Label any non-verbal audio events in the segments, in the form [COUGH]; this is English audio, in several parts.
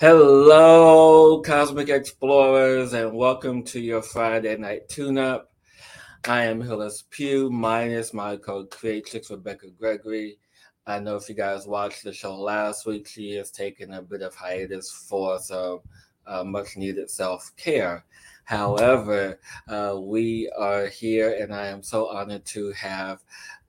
Hello, Cosmic Explorers, and welcome to your Friday night tune up. I am Hillis Pugh, minus my co creatrix Rebecca Gregory. I know if you guys watched the show last week, she is taking a bit of hiatus for some uh, much needed self care. However, uh, we are here, and I am so honored to have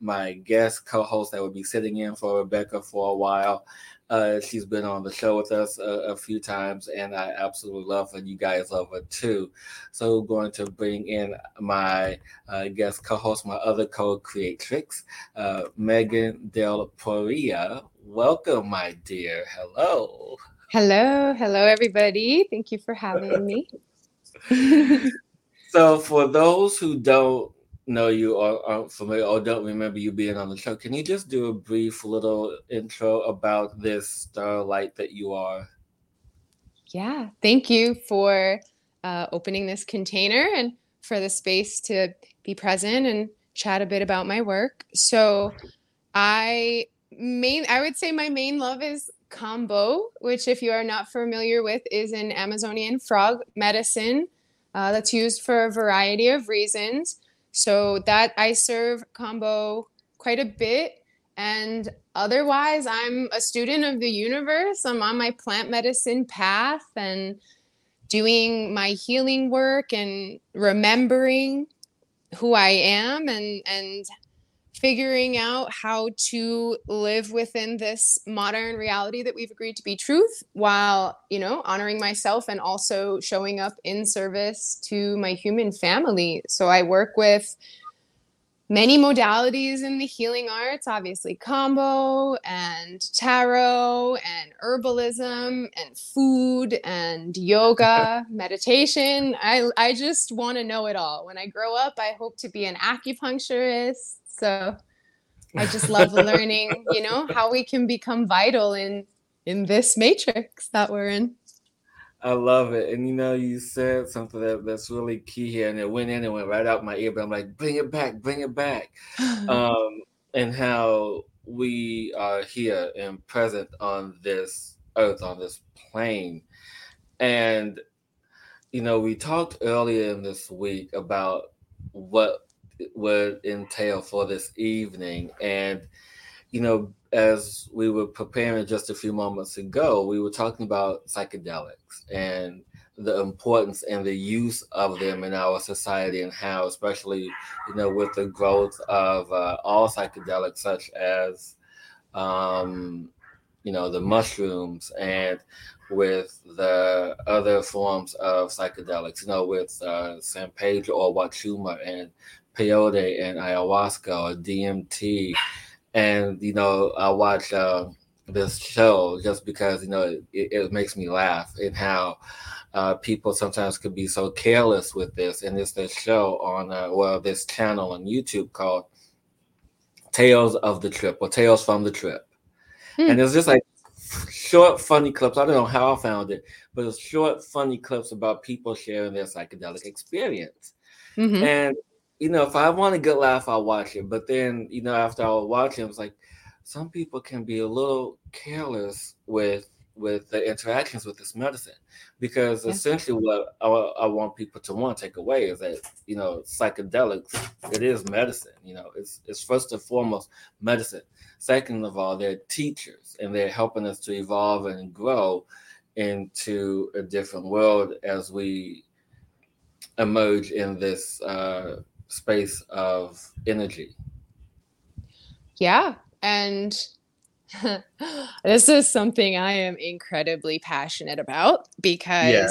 my guest co host that will be sitting in for Rebecca for a while. Uh, she's been on the show with us a, a, few times, and I absolutely love her. You guys love her too. So, going to bring in my uh, guest co-host, my other co-creatrix, uh, Megan Del Poria. Welcome, my dear. Hello. Hello, hello, everybody. Thank you for having me. [LAUGHS] so, for those who don't know you or aren't familiar or don't remember you being on the show, can you just do a brief little intro about this starlight that you are? Yeah, thank you for uh, opening this container and for the space to be present and chat a bit about my work. So, I main I would say my main love is Kambo, which if you are not familiar with is an Amazonian frog medicine uh, that's used for a variety of reasons. So that I serve Kambo quite a bit. And otherwise, I'm a student of the universe. I'm on my plant medicine path and doing my healing work and remembering who I am and and figuring out how to live within this modern reality that we've agreed to be truth while you know honoring myself and also showing up in service to my human family. So i work with many modalities in the healing arts obviously Kambo and tarot and herbalism and food and yoga [LAUGHS] meditation. I i just want to know it all. When i grow up i hope to be an acupuncturist so I just [LAUGHS] love learning, you know, how we can become vital in in this matrix that we're in. I love it. And you know, you said something that, that's really key here, and it went in and went right out my ear, but I'm like, bring it back, bring it back. [LAUGHS] um, and how we are here and present on this earth, on this plane. And you know, we talked earlier in this week about what would entail for this evening. And, you know, as we were preparing just a few moments ago, we were talking about psychedelics and the importance and the use of them in our society and how, especially, you know, with the growth of uh, all psychedelics, such as, um, you know, the mushrooms and with the other forms of psychedelics, you know, with uh, San Pedro or Huachuma and peyote and ayahuasca or DMT. And, you know, I watch uh, this show just because, you know, it, it makes me laugh and how uh, people sometimes could be so careless with this. And it's this show on, uh, well, this channel on YouTube called Tales of the Trip or Tales from the Trip. Hmm. And it's just like short, funny clips. I don't know how I found it, but it's short, funny clips about people sharing their psychedelic experience. Mm-hmm. And you know, if I want a good laugh, I'll watch it. But then, you know, after I watching, it I was like some people can be a little careless with with the interactions with this medicine because yeah. essentially what I, I, want people to want to take away is that you know psychedelics it is medicine you know it's it's first and foremost medicine second of all they're teachers and they're helping us to evolve and grow into a different world as we emerge in this uh, space of energy. Yeah. And [LAUGHS] this is something I am incredibly passionate about because yeah.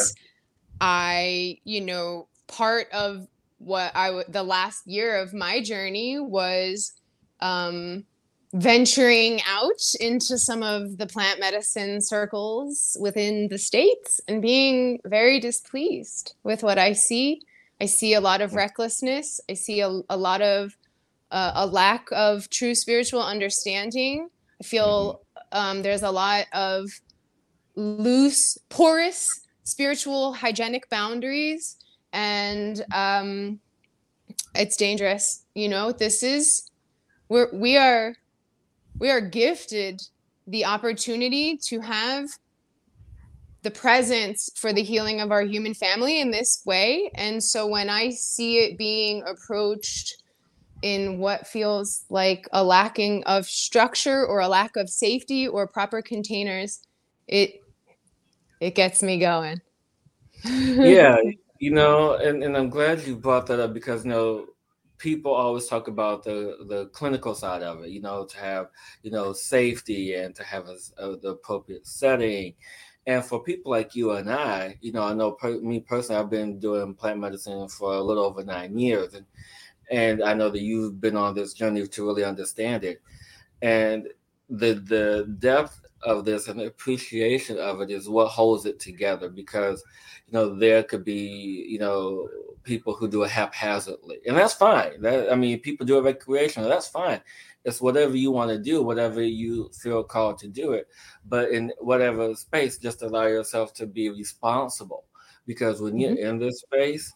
I, you know, part of what I the last year of my journey was um venturing out into some of the plant medicine circles within the states and being very displeased with what I see I see a lot of recklessness. I see a, a lot of uh, a lack of true spiritual understanding. I feel mm-hmm. um, there's a lot of loose, porous spiritual hygienic boundaries, and um, it's dangerous. You know, this is we're we are we are gifted the opportunity to have the presence for the healing of our human family in this way. And so when I see it being approached in what feels like a lacking of structure or a lack of safety or proper containers, it it gets me going. [LAUGHS] yeah, you know, and, and I'm glad you brought that up because you know people always talk about the the clinical side of it you know to have you know safety and to have a, a, the appropriate setting and for people like you and i you know i know per, me personally i've been doing plant medicine for a little over nine years and and i know that you've been on this journey to really understand it and the the depth of this and the appreciation of it is what holds it together because you know there could be you know people who do it haphazardly, and that's fine. That I mean, people do it recreational. That's fine. It's whatever you want to do, whatever you feel called to do it. But in whatever space, just allow yourself to be responsible, because when you're mm-hmm. in this space,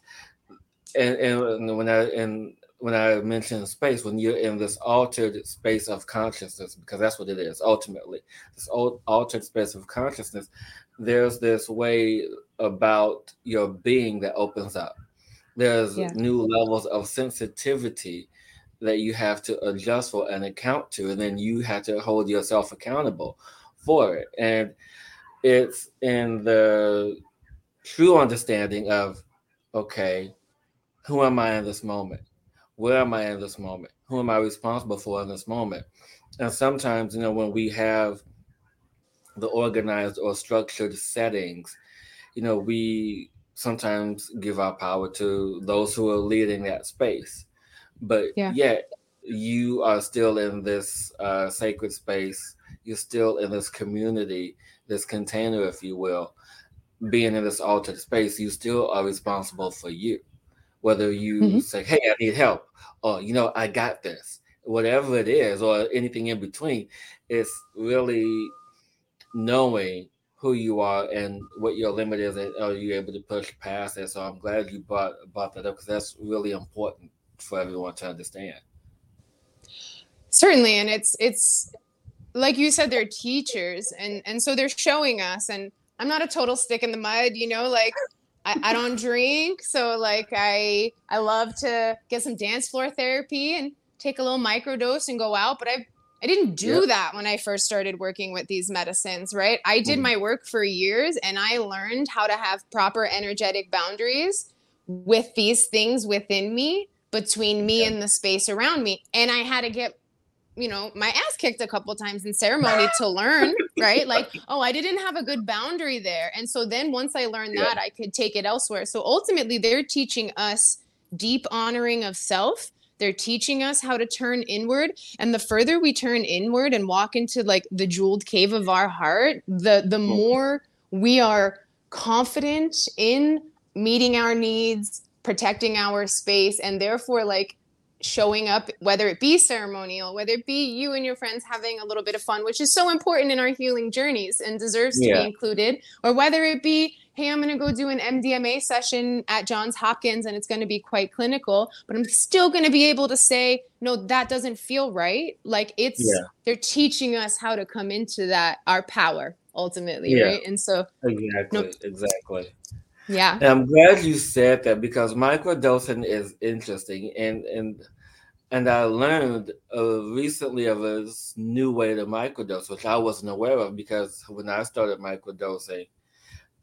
and, and when I and when I mention space, when you're in this altered space of consciousness, because that's what it is ultimately, this altered space of consciousness, there's this way about your being that opens up there's yeah. new levels of sensitivity that you have to adjust for and account to and then you have to hold yourself accountable for it. And it's in the true understanding of okay who am i in this moment? Where am i in this moment? Who am i responsible for in this moment? And sometimes you know when we have the organized or structured settings you know we sometimes give our power to those who are leading that space. But yeah. yet, you are still in this uh, sacred space. You're still in this community, this container, if you will. Being in this altered space, you still are responsible for you. Whether you mm-hmm. say, "Hey, I need help," or you know, "I got this," whatever it is, or anything in between, it's really knowing who you are and what your limit is, and are you able to push past it? So I'm glad you brought brought that up because that's really important for everyone to understand. Certainly, and it's it's like you said, they're teachers, and and so they're showing us. And I'm not a total stick in the mud, you know, like. I, I don't drink, so like I I love to get some dance floor therapy and take a little micro dose and go out. But I've I didn't do yep. that when I first started working with these medicines, right? I did mm. my work for years and I learned how to have proper energetic boundaries with these things within me, between me and the space around me. And I had to get you know my ass kicked a couple times in ceremony to [LAUGHS] learn right? Like oh i didn't have a good boundary there. And so then once i learned that i could take it elsewhere. So ultimately they're teaching us deep honoring of self. They're teaching us how to turn inward. And the further we turn inward and walk into like the jeweled cave of our heart, the the mm-hmm. more we are confident in meeting our needs, protecting our space, and therefore like showing up, whether it be ceremonial, whether it be you and your friends having a little bit of fun, which is so important in our healing journeys and deserves to yeah. be included, or whether it be hey, I'm going to go do an MDMA session at Johns Hopkins and it's going to be quite clinical, but I'm still going to be able to say, no, that doesn't feel right. Like it's, yeah. they're teaching us how to come into that, our power ultimately. Yeah. Right. And so, exactly, no, exactly. Yeah. And I'm glad you said that because microdosing is interesting and, and, and I learned uh, recently of a new way to microdose, which I wasn't aware of because when I started microdosing,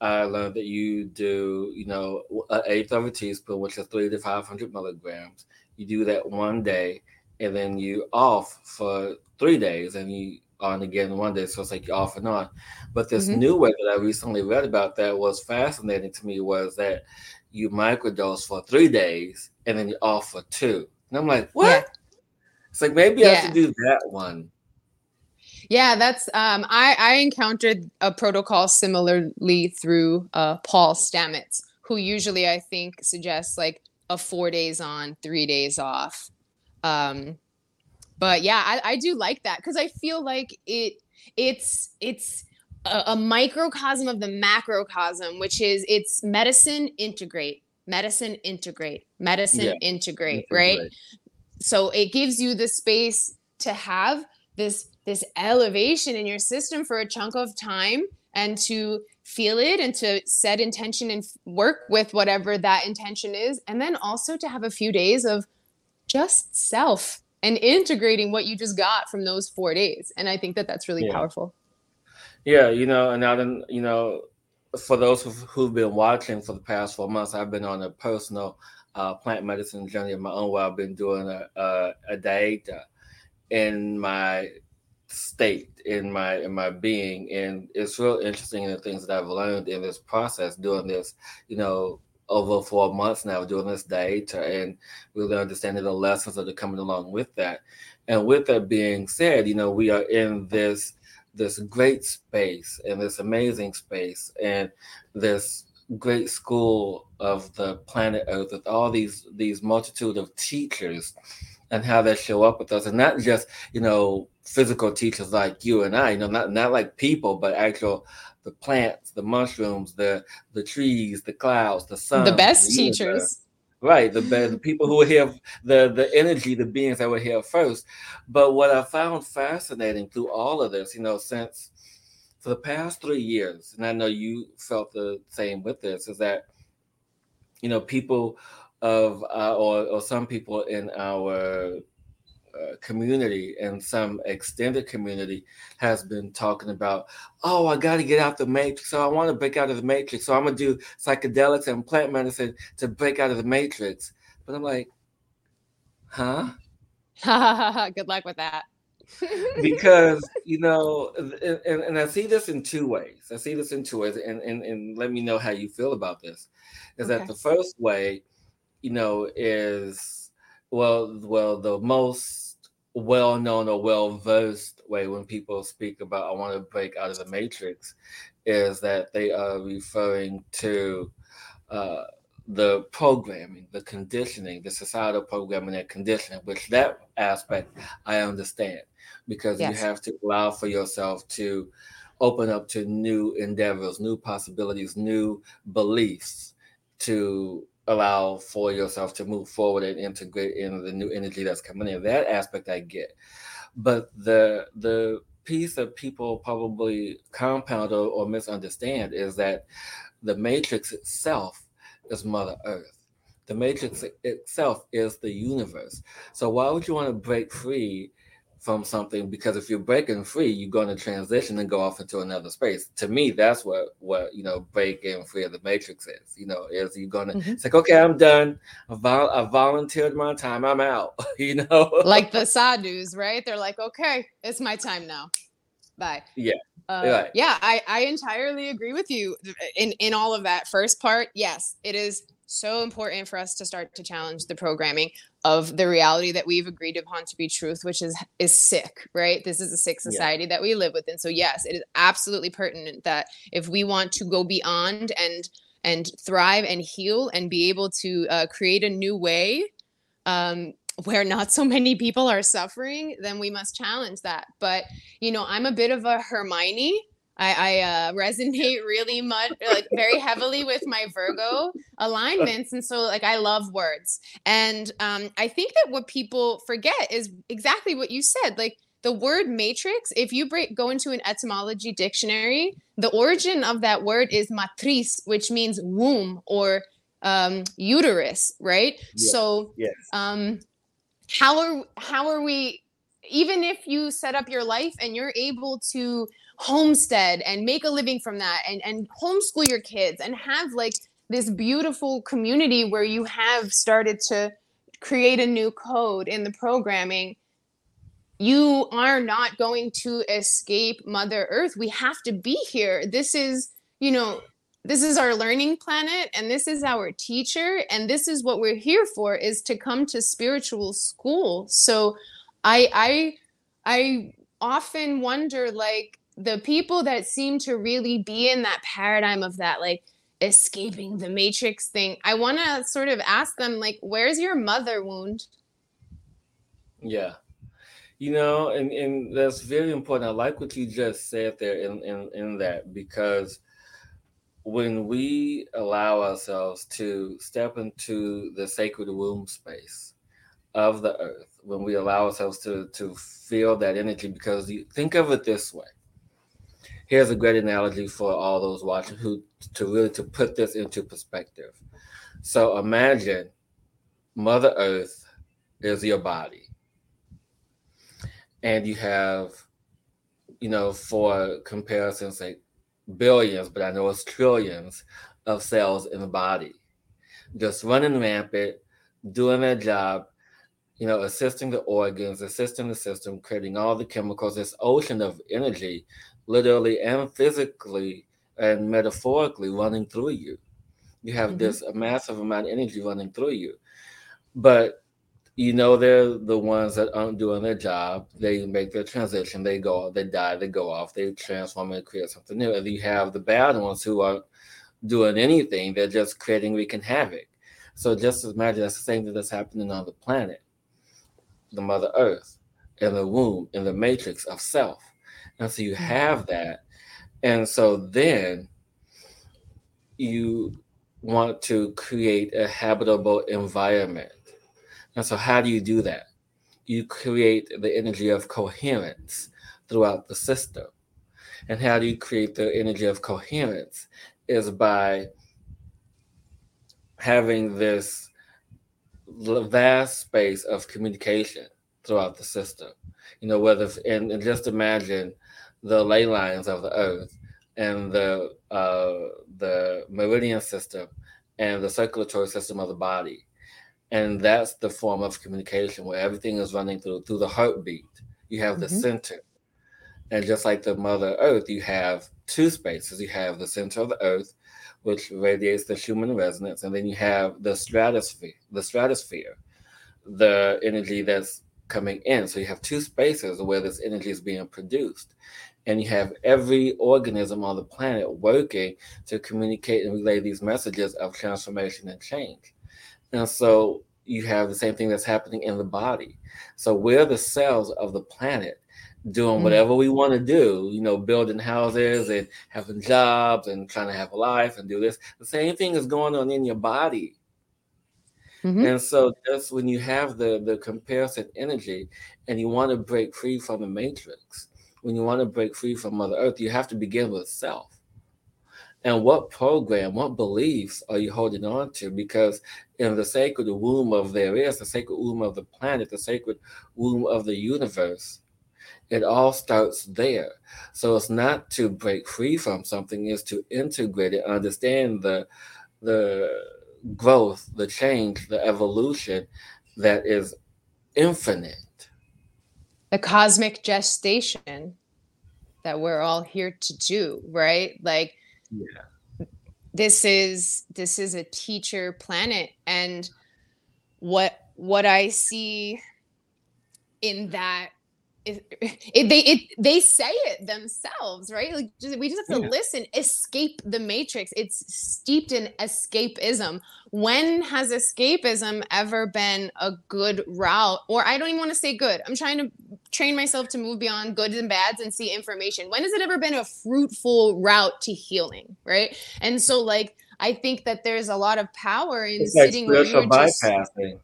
I learned that you do, you know, an eighth of a teaspoon, which is three to 500 milligrams. You do that one day, and then you off for three days, and you on again one day. So it's like off and on. But this mm-hmm. new way that I recently read about that was fascinating to me was that you microdose for three days, and then you off for two. And I'm like, what? Yeah. It's like maybe yeah. I should do that one. Yeah, that's um, I, I encountered a protocol similarly through uh, Paul Stamets, who usually I think suggests like a four days on, three days off. Um, but yeah, I, I do like that because I feel like it it's it's a, a microcosm of the macrocosm, which is it's medicine integrate, medicine integrate, medicine yeah. integrate, right? So it gives you the space to have this this elevation in your system for a chunk of time and to feel it and to set intention and work with whatever that intention is and then also to have a few days of just self and integrating what you just got from those four days. And i think that that's really yeah. powerful. Yeah you know and now then you know for those who've been watching for the past four months i've been on a personal uh, plant medicine journey of my own where i've been doing a, a, a dieta in my state in my in my being. And it's real interesting in the things that i've learned in this process doing this you know over four months now doing this dieta and really understanding the lessons that are coming along with that. And with that being said you know we are in this this great space and this amazing space and this great school of the planet earth with all these these multitude of teachers and how they show up with us. And not just you know physical teachers like you and i you know not not like people but actual the plants the mushrooms the the trees the clouds the sun the best the teachers. Right the, the people who were here the the energy the beings that were here first. But what i found fascinating through all of this you know since for the past three years and i know you felt the same with this is that you know people of uh, or, or some people in our uh, community and some extended community has been talking about, oh, I got to get out the matrix. So I want to break out of the matrix. So I'm going to do psychedelics and plant medicine to break out of the matrix. But I'm like, huh? [LAUGHS] Good luck with that. [LAUGHS] because you know and, and i see this in two ways i see this in two ways and, and, and let me know how you feel about this is okay. that the first way you know, is well, well, the most well-known or well-versed way when people speak about I want to break out of the matrix is that they are referring to uh, the programming, the conditioning, the societal programming and conditioning, which that aspect I understand because yes. you have to allow for yourself to open up to new endeavors, new possibilities, new beliefs to allow for yourself to move forward and integrate in the new energy that's coming in. That aspect I get, but the the piece that people probably compound or, or misunderstand is that the matrix itself is Mother Earth. The matrix itself is the universe. So why would you want to break free from something because if you're breaking free, you're going to transition and go off into another space. To me, that's what what you know breaking free of the matrix is. You know, is you're going to mm-hmm. it's like, okay, I'm done. I, vol- I volunteered my time. I'm out. [LAUGHS] you know, like the sadhus, right? They're like, okay, it's my time now. Bye. Yeah. Uh, right. Yeah, I, I entirely agree with you in in all of that. First part, yes, it is so important for us to start to challenge the programming of the reality that we've agreed upon to be truth which is is sick right? This is a sick society yeah. that we live within. So yes it is absolutely pertinent that if we want to go beyond and and thrive and heal and be able to uh, create a new way um, where not so many people are suffering then we must challenge that. But you know i'm a bit of a hermione I, I uh, resonate [LAUGHS] really much, like very heavily with my Virgo alignments, and so like I love words, and um, I think that what people forget is exactly what you said, like the word matrix if you break go into an etymology dictionary the origin of that word is matriz which means womb or um, uterus right yes. so yes. um, how are how are we even if you set up your life and you're able to homestead and make a living from that and, and homeschool your kids and have like this beautiful community where you have started to create a new code in the programming you are not going to escape mother earth. We have to be here. This is you know this is our learning planet and this is our teacher and this is what we're here for is to come to spiritual school. So i i i often wonder like the people that seem to really be in that paradigm of that like escaping the matrix thing i want to sort of ask them like where's your mother wound? Yeah. You know and, and that's very important. I like what you just said there in, in, in that because when we allow ourselves to step into the sacred womb space of the earth when we allow ourselves to to feel that energy because you think of it this way here's a great analogy for all those watching who to really to put this into perspective. So imagine Mother Earth is your body. And you have, you know, for comparison's sake, billions, but I know it's trillions of cells in the body, just running rampant, doing their job, you know, assisting the organs, assisting the system, creating all the chemicals, this ocean of energy, literally and physically and metaphorically running through you. You have mm-hmm. this massive amount of energy running through you. But you know they're the ones that aren't doing their job. They make their transition, they go, they die, they go off, they transform and create something new. And you have the bad ones who aren't doing anything, they're just creating wreaking havoc. So just imagine that's the same thing that's happening on the planet, the Mother Earth, in the womb, in the matrix of self. And so you mm-hmm. have that. And so then you want to create a habitable environment. And so, how do you do that? You create the energy of coherence throughout the system. And how do you create the energy of coherence? Is by having this vast space of communication throughout the system. You know, whether and, and just imagine the ley lines of the earth and the uh, the meridian system and the circulatory system of the body, and that's the form of communication where everything is running through through the heartbeat. You have the mm-hmm. center, and just like the Mother Earth, you have two spaces. You have the center of the Earth, which radiates the Schumann resonance, and then you have the stratosphere, the stratosphere, the energy that's coming in. So you have two spaces where this energy is being produced and you have every organism on the planet working to communicate and relay these messages of transformation and change. And so you have the same thing that's happening in the body. So we're the cells of the planet doing mm-hmm. whatever we want to do, you know, building houses and having jobs and trying to have a life and do this. The same thing is going on in your body. Mm-hmm. And so just when you have the the comparison energy and you want to break free from the matrix, when you want to break free from Mother Earth, you have to begin with self. And what program, what beliefs are you holding on to? Because in the sacred womb of there is, the sacred womb of the planet, the sacred womb of the universe, it all starts there. So it's not to break free from something, it's to integrate it, understand the the growth, the change, the evolution that is infinite the cosmic gestation that we're all here to do, right? Like yeah. this is this is a teacher planet and what what I see in that it, [LAUGHS] it, they it, they say it themselves, right? Like just, we just have to yeah. listen. Escape the matrix. It's steeped in escapism. When has escapism ever been a good route? Or I don't even want to say good. I'm trying to train myself to move beyond goods and bads and see information. When has it ever been a fruitful route to healing, right? And so, like, I think that there's a lot of power in it's sitting like where you're bypassing. Just,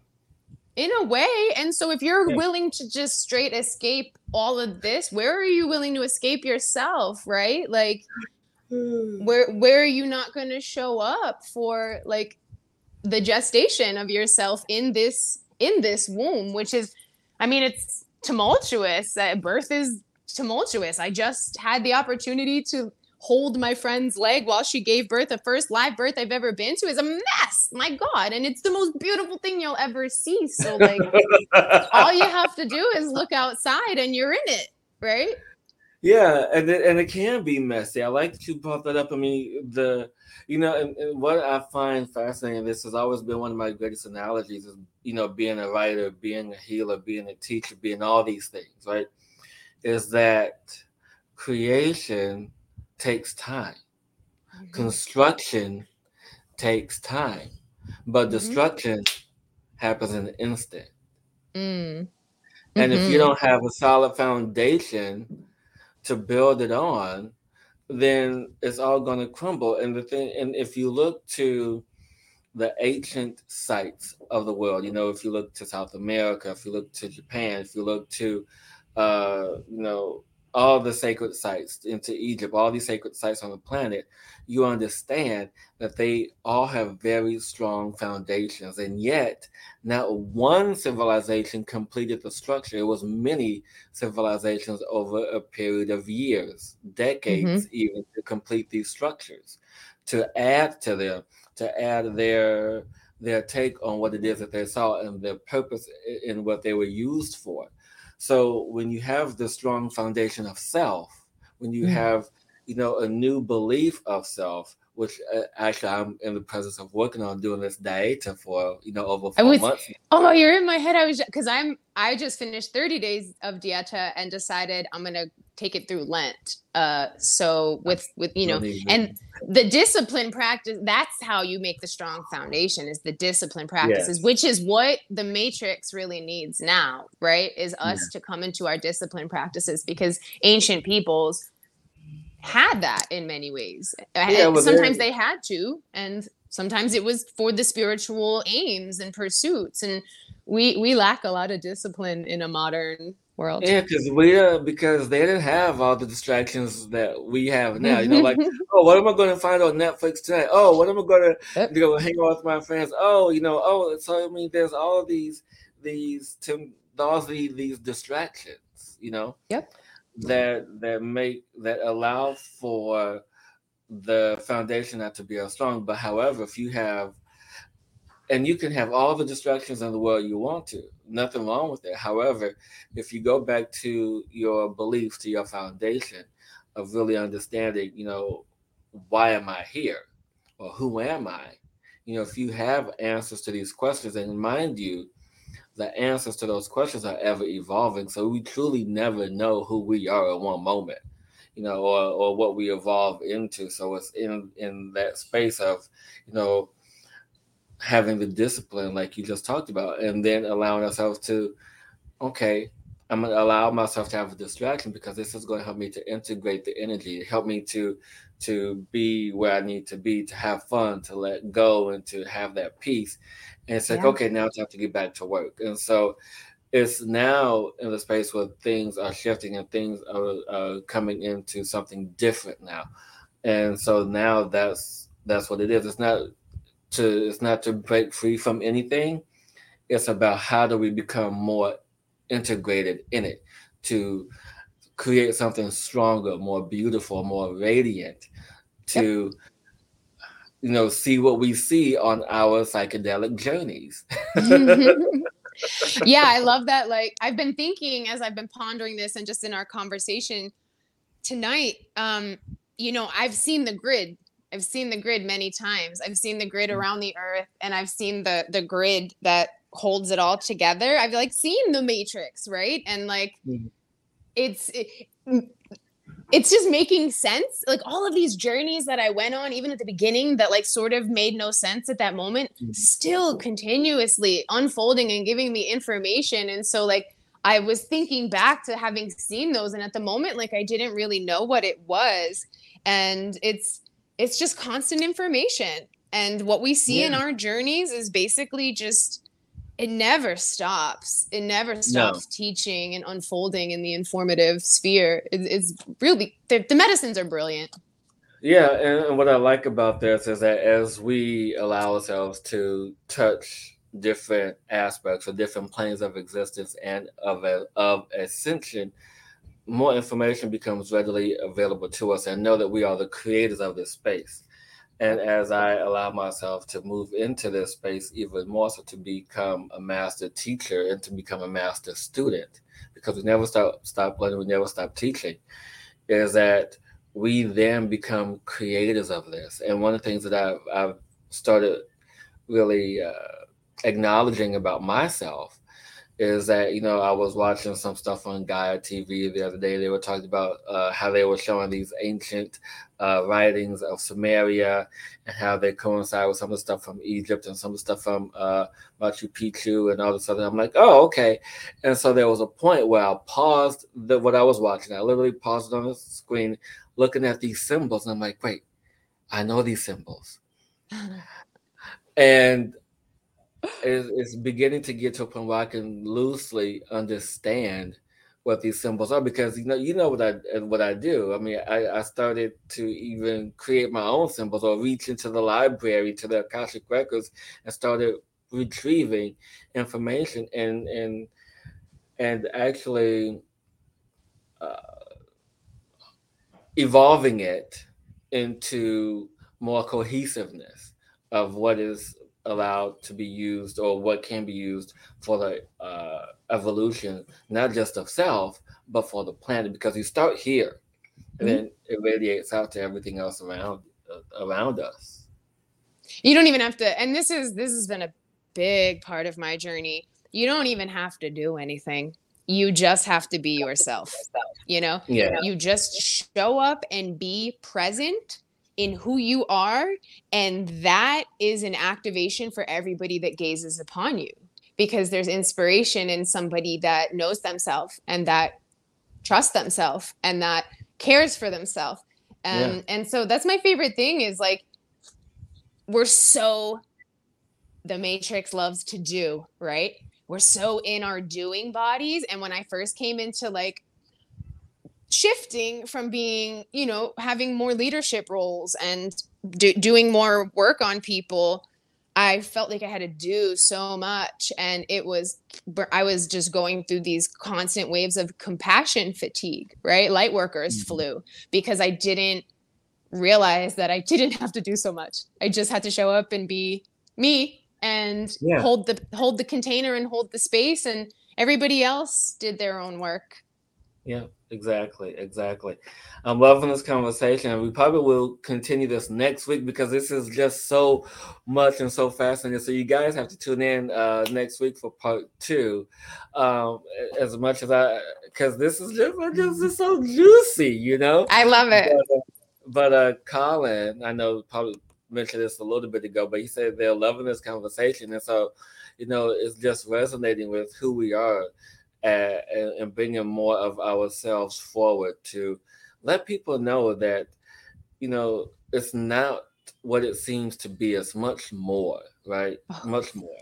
in a way and so if you're yeah. willing to just straight escape all of this where are you willing to escape yourself right like hmm. where where are you not going to show up for like the gestation of yourself in this in this womb which is i mean it's tumultuous uh, birth is tumultuous i just had the opportunity to hold my friend's leg while she gave birth. The first live birth I've ever been to is a mess. My God. And it's the most beautiful thing you'll ever see. So, [LAUGHS] like, all you have to do is look outside and you're in it, right? Yeah. And it, and it can be messy. I like that you brought that up. I mean, the, you know, and, and what I find fascinating, this has always been one of my greatest analogies is, you know, being a writer, being a healer, being a teacher, being all these things, right? Is that creation takes time. Mm-hmm. Construction takes time, but mm-hmm. destruction happens in an instant. Mm. And if you mm-hmm. don't have a solid foundation to build it on, then it's all going to crumble. And the thing, and if you look to the ancient sites of the world, you know, if you look to South America, if you look to Japan, if you look to, uh, you know, all the sacred sites into Egypt, all these sacred sites on the planet, you understand that they all have very strong foundations. And yet, not one civilization completed the structure. It was many civilizations over a period of years, decades, mm-hmm. even to complete these structures, to add to them, to add their their take on what it is that they saw and their purpose in what they were used for. So when you have the strong foundation of self, when you mm-hmm. have you know a new belief of self, which uh, actually I'm in the process of working on doing this dieta for you know over four was, months. Oh, you're in my head. I was because I'm I just finished 30 days of dieta and decided I'm gonna take it through Lent. Uh, so with with you know, and the discipline practice. That's how you make the strong foundation. Is the discipline practices, yes. which is what the Matrix really needs now, right? Is us yeah. to come into our discipline practices because ancient peoples had that in many ways. Yeah, well, sometimes they had to, and sometimes it was for the spiritual aims and pursuits. And we we lack a lot of discipline in a modern world. Yeah, because we uh, because they didn't have all the distractions that we have now. You know, like [LAUGHS] oh, what am I going to find on Netflix tonight? Oh, what am I going to you know hang out with my friends? Oh, you know, oh, so I mean, there's all these these all these these distractions. You know. Yep. That that make that allow for the foundation not to be as strong. But however, if you have and you can have all the distractions in the world you want to nothing wrong with it however if you go back to your beliefs to your foundation of really understanding you know why am i here? Or who am i? You know if you have answers to these questions and mind you the answers to those questions are ever evolving so we truly never know who we are at one moment you know or, or what we evolve into. So it's in in that space of you know having the discipline like you just talked about and then allowing ourselves to okay i'm to allow myself to have a distraction because this is going to help me to integrate the energy help me to to be where i need to be to have fun to let go and to have that peace and it's like yeah. okay now it's time to get back to work and so it's now in the space where things are shifting and things are uh, coming into something different now and so now that's that's what it is it's not to it's not to break free from anything. It's about how do we become more integrated in it to create something stronger, more beautiful, more radiant, to you know see what we see on our psychedelic journeys. [LAUGHS] [LAUGHS] yeah, I love that. Like I've been thinking as I've been pondering this and just in our conversation tonight, um, you know, I've seen the grid I've seen the grid many times. I've seen the grid mm. around the earth and I've seen the the grid that holds it all together. I've like seen the matrix, right? And like mm-hmm. It's it, it's just making sense. Like all of these journeys that I went on even at the beginning that like sort of made no sense at that moment, mm-hmm. still continuously unfolding and giving me information and so like I was thinking back to having seen those and at the moment like I didn't really know what it was and it's it's just constant information. And what we see yeah. in our journeys is basically just it never stops. It never stops no. teaching and unfolding in the informative sphere. It, it's really the, the medicines are brilliant. Yeah, and what I like about this is that as we allow ourselves to touch different aspects or different planes of existence and of of ascension, more information becomes readily available to us and know that we are the creators of this space. And as I allow myself to move into this space even more so to become a master teacher and to become a master student, because we never stop stop learning, we never stop teaching, is that we then become creators of this. And one of the things that I've, I've started really uh, acknowledging about myself is that you know I was watching some stuff on Gaia TV the other day. They were talking about uh, how they were showing these ancient uh, writings of Sumeria and how they coincide with some of the stuff from Egypt and some of the stuff from uh, Machu Picchu and all this other. I'm like, oh, okay. And so there was a point where I paused the, what I was watching. I literally paused on the screen, looking at these symbols, and I'm like, wait, I know these symbols. [LAUGHS] and it's, it's beginning to get to a point where I can loosely understand what these symbols are because you know you know what I what I do. I mean, I, I started to even create my own symbols or reach into the library to the Akashic records and started retrieving information and and and actually uh, evolving it into more cohesiveness of what is allowed to be used or what can be used for the uh, evolution, not just of self, but for the planet. Because you start here, and mm-hmm. then it radiates out to everything else around uh, around us. You don't even have to, and this is this has been a big part of my journey. You don't even have to do anything. You just have to be yourself. You know, yeah. You just show up and be present in who you are. And that is an activation for everybody that gazes upon you because there's inspiration in somebody that knows themselves and that trusts themselves and that cares for themselves. And, yeah. and so that's my favorite thing is like, we're so, the Matrix loves to do, right? We're so in our doing bodies. And when I first came into like shifting from being, you know, having more leadership roles and do, doing more work on people, I felt like I had to do so much. And it was, I was just going through these constant waves of compassion fatigue, right? Light workers mm-hmm. flu because I didn't realize that I [LAUGHS] didn't have to do so much. I just had to show up and be me and yeah. hold the hold the container and hold the space and everybody else did their own work yeah, exactly, exactly. I'm loving this conversation, we probably will continue this next week because this is just so much and so fascinating. So you guys have to tune in uh, next week for part two. Um, as much as I, because this is just, just so juicy, you know. I love it. But, uh, but uh, Colin, I know probably mentioned this a little bit ago, but he said they're loving this conversation, and so you know it's just resonating with who we are and, and bringing more of ourselves forward to let people know that you know it's not what it seems to be it's much more right? Oh, much more.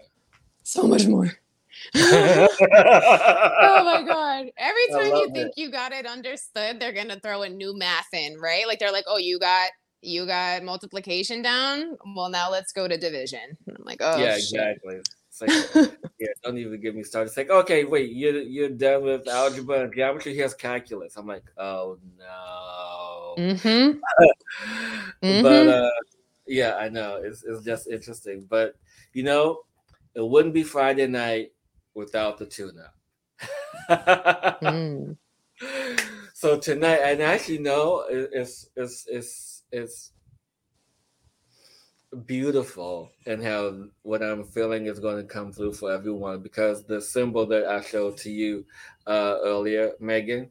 So much more. [LAUGHS] [LAUGHS] Oh my god. Every time you think it. you got it understood they're gonna throw a new math in right? Like they're like oh you got you got multiplication down? Well now let's go to division. I'm like oh yeah shit. exactly it's like, yeah, don't even get me started. It's like, okay, wait, you're you're done with algebra and geometry. Here's calculus. I'm like, oh no. [LAUGHS] Mm-hmm. mm-hmm. But uh, yeah, I know it's it's just interesting. But you know, it wouldn't be Friday night without the tuna. mm. [LAUGHS] So tonight, and actually, no, it's it's it's it's beautiful and how what I'm feeling is going to come through for everyone because the symbol that I showed to you uh, earlier, Megan,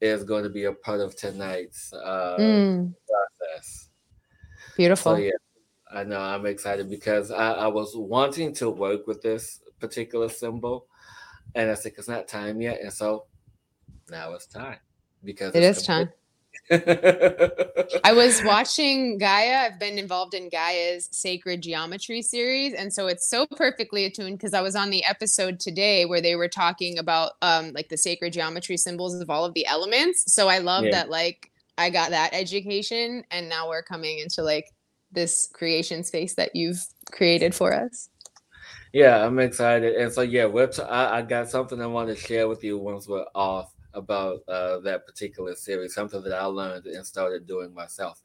is going to be a part of tonight's uh, mm. process. Beautiful. So, yeah, I know I'm excited because I, I, was wanting to work with this particular symbol, and I said it's not time yet, and so now it's time because it is time. [LAUGHS] I was watching Gaia. I've been involved in Gaia's Sacred Geometry series, and so it's so perfectly attuned because I was on the episode today where they were talking about um like the sacred geometry symbols of all of the elements. So I love yeah. that like I got that education, and now we're coming into like this creation space that you've created for us. Yeah, I'm excited, and so yeah, I, I got something I want to share with you once we're off about uh, that particular series, something that I learned and started doing myself.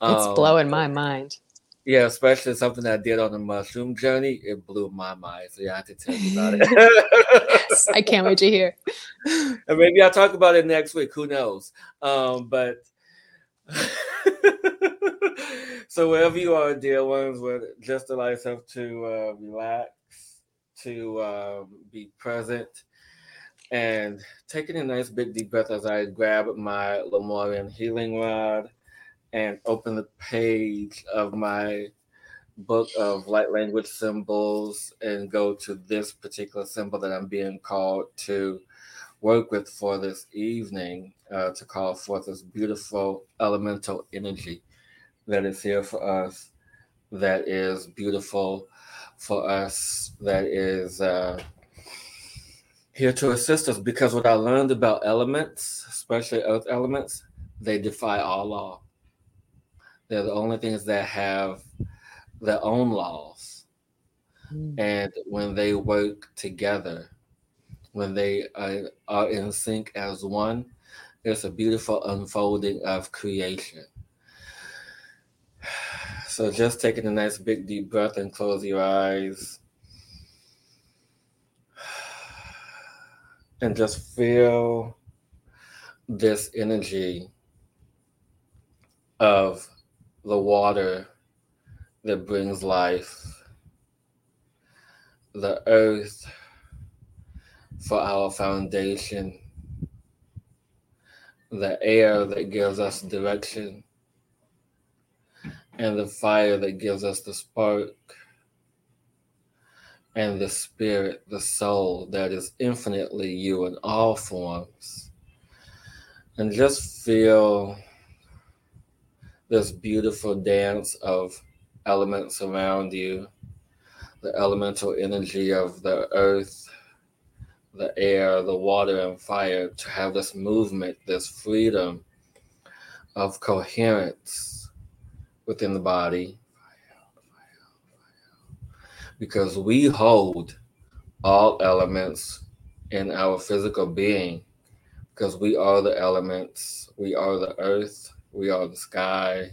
It's um, blowing my mind. Yeah, especially something I did on the mushroom journey. It blew my mind. So yeah, I have to tell you about it. [LAUGHS] I can't wait to hear. [LAUGHS] And maybe I'll talk about it next week. Who knows? Um, but [LAUGHS] so wherever you are, dear ones, just allow yourself to uh, relax, to um, be present, and taking a nice big deep breath as I grab my Lemurian healing rod and open the page of my book of light language symbols and go to this particular symbol that I'm being called to work with for this evening uh, to call forth this beautiful elemental energy that is here for us, that is beautiful for us, that is. Uh, here to assist us because what I learned about elements, especially earth elements, they defy all law. They're the only things that have their own laws. Mm. And when they work together, when they are, are in sync as one, it's a beautiful unfolding of creation. [SIGHS] So just taking a nice big deep breath and close your eyes. And just feel this energy of the water that brings life, the earth for our foundation, the air that gives us direction, and the fire that gives us the spark, and the spirit, the soul that is infinitely you in all forms. And just feel this beautiful dance of elements around you, the elemental energy of the earth, the air, the water, and fire to have this movement, this freedom of coherence within the body. Because we hold all elements in our physical being, because we are the elements, we are the earth, we are the sky,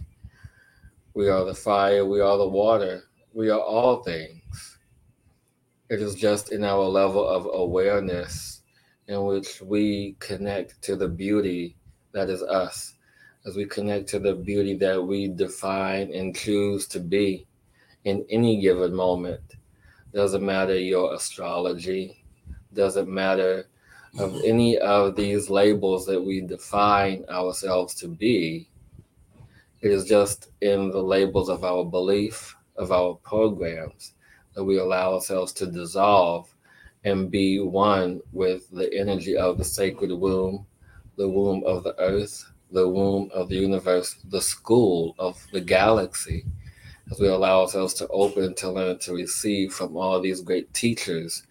we are the fire, we are the water, we are all things. It is just in our level of awareness in which we connect to the beauty that is us, as we connect to the beauty that we define and choose to be in any given moment. Doesn't matter your astrology, doesn't matter of any of these labels that we define ourselves to be. It is just in the labels of our belief, of our programs, that we allow ourselves to dissolve and be one with the energy of the sacred womb, the womb of the earth, the womb of the universe, the school of the galaxy, as we allow ourselves to open, to learn, to receive from all these great teachers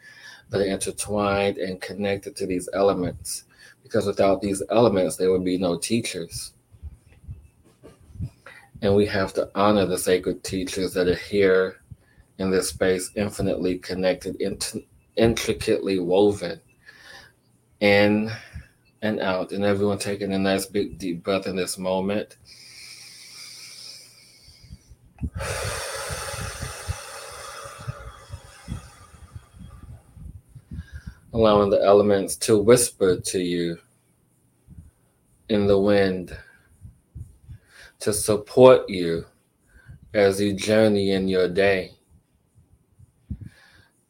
that are intertwined and connected to these elements. Because without these elements, there would be no teachers. And we have to honor the sacred teachers that are here in this space, infinitely connected, int- intricately woven in and out. And everyone taking a nice big deep breath in this moment. Allowing the elements to whisper to you in the wind to support you as you journey in your day,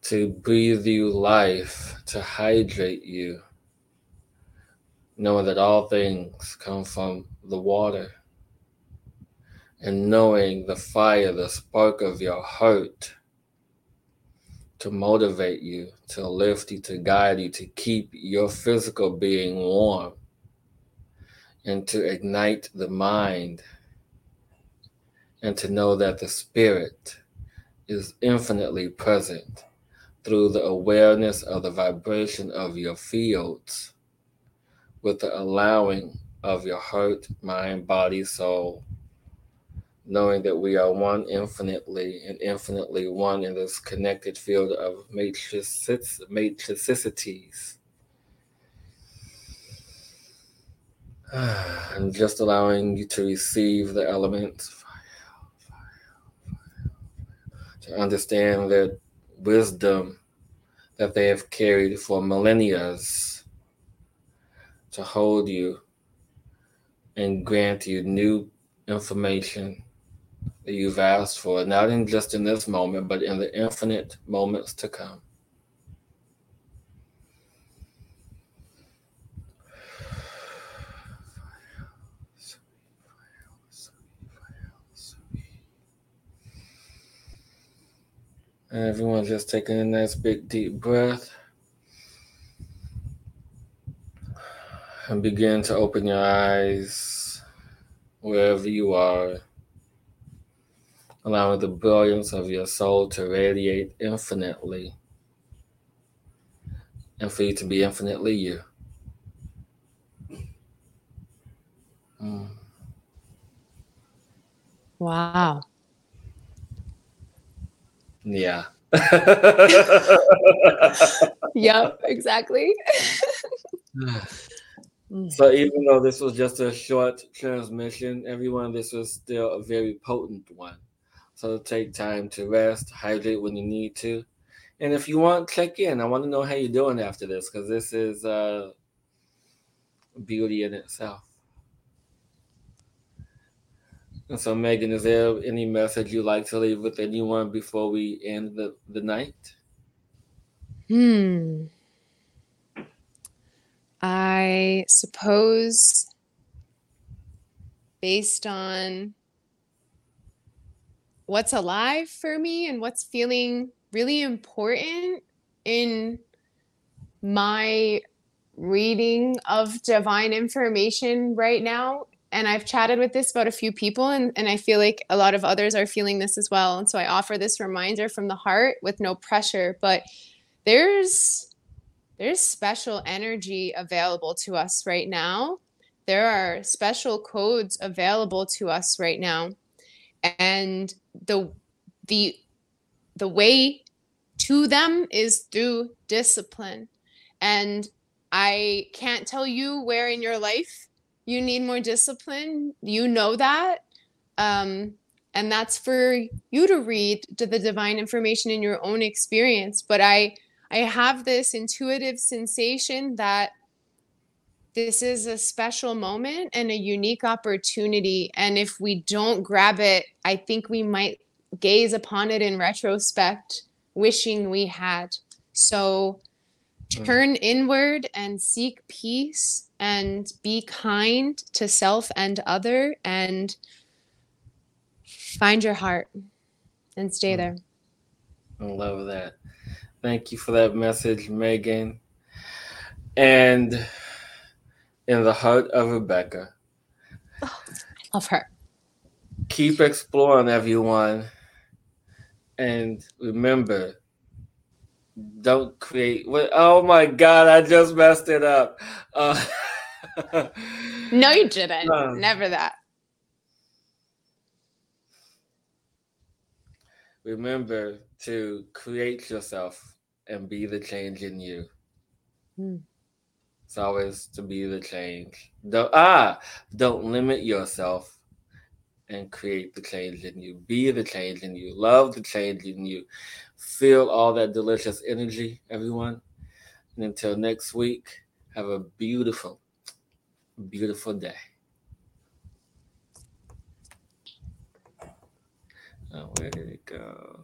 to breathe you life, to hydrate you, knowing that all things come from the water, and knowing the fire, the spark of your heart to motivate you, to lift you, to guide you, to keep your physical being warm, and to ignite the mind and to know that the Spirit is infinitely present through the awareness of the vibration of your fields with the allowing of your heart, mind, body, soul, knowing that we are one infinitely and infinitely one in this connected field of matrices, matricities. [SIGHS] And just allowing you to receive the elements to understand that wisdom that they have carried for millennia to hold you and grant you new information that you've asked for, not in just in this moment, but in the infinite moments to come. Everyone just taking a nice big deep breath. And begin to open your eyes wherever you are, allowing the brilliance of your soul to radiate infinitely and for you to be infinitely you. Mm. Wow. Yeah. [LAUGHS] yep, exactly. [SIGHS] so even though this was just a short transmission, everyone, this was still a very potent one. So take time to rest, hydrate when you need to. And if you want, check in. I want to know how you're doing after this because this is uh, beauty in itself. And so, Megan, is there any message you'd like to leave with anyone before we end the, the night? Hmm. I suppose, based on what's alive for me and what's feeling really important in my reading of divine information right now and I've chatted with this about a few people, and, and I feel like a lot of others are feeling this as well. And so I offer this reminder from the heart with no pressure. But there's there's special energy available to us right now. There are special codes available to us right now. And the the the way to them is through discipline. And I can't tell you where in your life you need more discipline. You know that. Um, and that's for you to read to the divine information in your own experience. But I I have this intuitive sensation that this is a special moment and a unique opportunity. And if we don't grab it, I think we might gaze upon it in retrospect, wishing we had. So hmm. turn inward and seek peace and be kind to self and other and find your heart and stay hmm. there. I love that. Thank you for that message, Megan. And in the heart of Rebecca. Oh, I love her. Keep exploring, everyone. And remember, don't create. Oh my God, I just messed it up. Uh, [LAUGHS] no, you didn't. Um, Never that. Remember to create yourself and be the change in you. Hmm. It's always to be the change. Don't, ah, don't limit yourself and create the change in you. Be the change in you. Love the change in you. Feel all that delicious energy, everyone. And until next week, have a beautiful, beautiful day. Oh, where did it go?